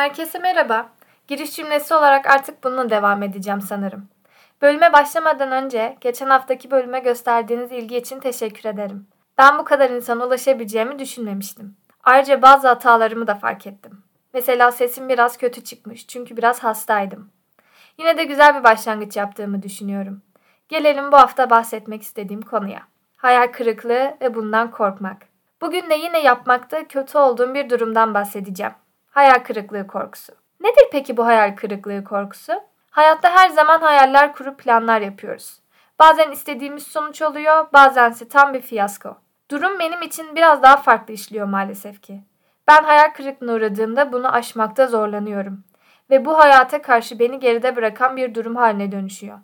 Herkese merhaba. Giriş cümlesi olarak artık bununla devam edeceğim sanırım. Bölüme başlamadan önce geçen haftaki bölüme gösterdiğiniz ilgi için teşekkür ederim. Ben bu kadar insana ulaşabileceğimi düşünmemiştim. Ayrıca bazı hatalarımı da fark ettim. Mesela sesim biraz kötü çıkmış çünkü biraz hastaydım. Yine de güzel bir başlangıç yaptığımı düşünüyorum. Gelelim bu hafta bahsetmek istediğim konuya. Hayal kırıklığı ve bundan korkmak. Bugün de yine yapmakta kötü olduğum bir durumdan bahsedeceğim. Hayal kırıklığı korkusu. Nedir peki bu hayal kırıklığı korkusu? Hayatta her zaman hayaller kurup planlar yapıyoruz. Bazen istediğimiz sonuç oluyor, bazense tam bir fiyasko. Durum benim için biraz daha farklı işliyor maalesef ki. Ben hayal kırıklığına uğradığımda bunu aşmakta zorlanıyorum. Ve bu hayata karşı beni geride bırakan bir durum haline dönüşüyor.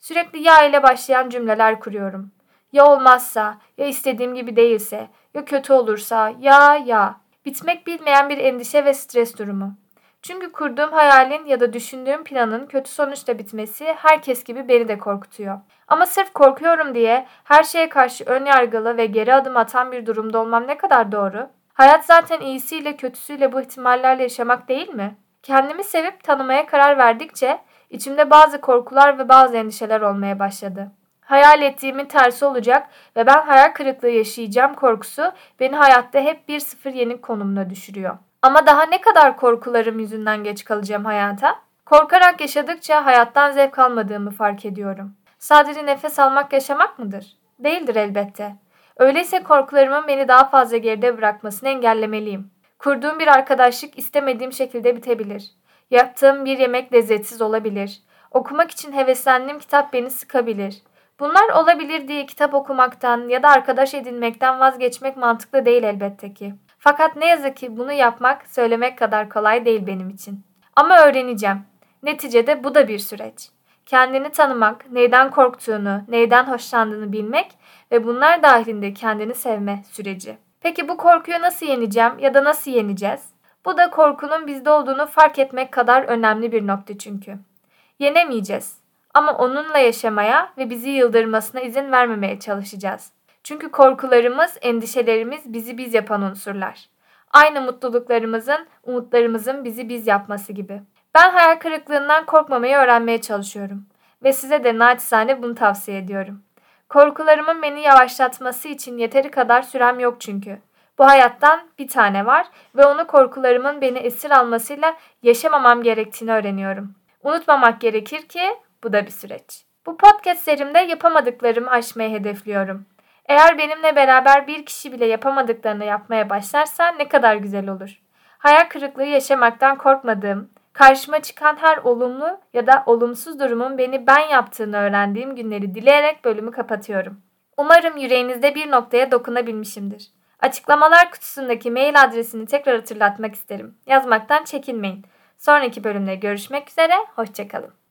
Sürekli ya ile başlayan cümleler kuruyorum. Ya olmazsa, ya istediğim gibi değilse, ya kötü olursa, ya ya. Bitmek bilmeyen bir endişe ve stres durumu. Çünkü kurduğum hayalin ya da düşündüğüm planın kötü sonuçta bitmesi herkes gibi beni de korkutuyor. Ama sırf korkuyorum diye her şeye karşı ön yargılı ve geri adım atan bir durumda olmam ne kadar doğru? Hayat zaten iyisiyle kötüsüyle bu ihtimallerle yaşamak değil mi? Kendimi sevip tanımaya karar verdikçe içimde bazı korkular ve bazı endişeler olmaya başladı. Hayal ettiğimin tersi olacak ve ben hayal kırıklığı yaşayacağım korkusu beni hayatta hep bir sıfır yenik konumuna düşürüyor. Ama daha ne kadar korkularım yüzünden geç kalacağım hayata? Korkarak yaşadıkça hayattan zevk almadığımı fark ediyorum. Sadece nefes almak yaşamak mıdır? Değildir elbette. Öyleyse korkularımın beni daha fazla geride bırakmasını engellemeliyim. Kurduğum bir arkadaşlık istemediğim şekilde bitebilir. Yaptığım bir yemek lezzetsiz olabilir. Okumak için heveslendiğim kitap beni sıkabilir. Bunlar olabilir diye kitap okumaktan ya da arkadaş edinmekten vazgeçmek mantıklı değil elbette ki. Fakat ne yazık ki bunu yapmak, söylemek kadar kolay değil benim için. Ama öğreneceğim. Neticede bu da bir süreç. Kendini tanımak, neyden korktuğunu, neyden hoşlandığını bilmek ve bunlar dahilinde kendini sevme süreci. Peki bu korkuyu nasıl yeneceğim ya da nasıl yeneceğiz? Bu da korkunun bizde olduğunu fark etmek kadar önemli bir nokta çünkü. Yenemeyeceğiz. Ama onunla yaşamaya ve bizi yıldırmasına izin vermemeye çalışacağız. Çünkü korkularımız, endişelerimiz bizi biz yapan unsurlar. Aynı mutluluklarımızın, umutlarımızın bizi biz yapması gibi. Ben hayal kırıklığından korkmamayı öğrenmeye çalışıyorum. Ve size de naçizane bunu tavsiye ediyorum. Korkularımın beni yavaşlatması için yeteri kadar sürem yok çünkü. Bu hayattan bir tane var ve onu korkularımın beni esir almasıyla yaşamamam gerektiğini öğreniyorum. Unutmamak gerekir ki bu da bir süreç. Bu podcast serimde yapamadıklarımı aşmayı hedefliyorum. Eğer benimle beraber bir kişi bile yapamadıklarını yapmaya başlarsa ne kadar güzel olur. Hayal kırıklığı yaşamaktan korkmadığım, karşıma çıkan her olumlu ya da olumsuz durumun beni ben yaptığını öğrendiğim günleri dileyerek bölümü kapatıyorum. Umarım yüreğinizde bir noktaya dokunabilmişimdir. Açıklamalar kutusundaki mail adresini tekrar hatırlatmak isterim. Yazmaktan çekinmeyin. Sonraki bölümde görüşmek üzere, hoşçakalın.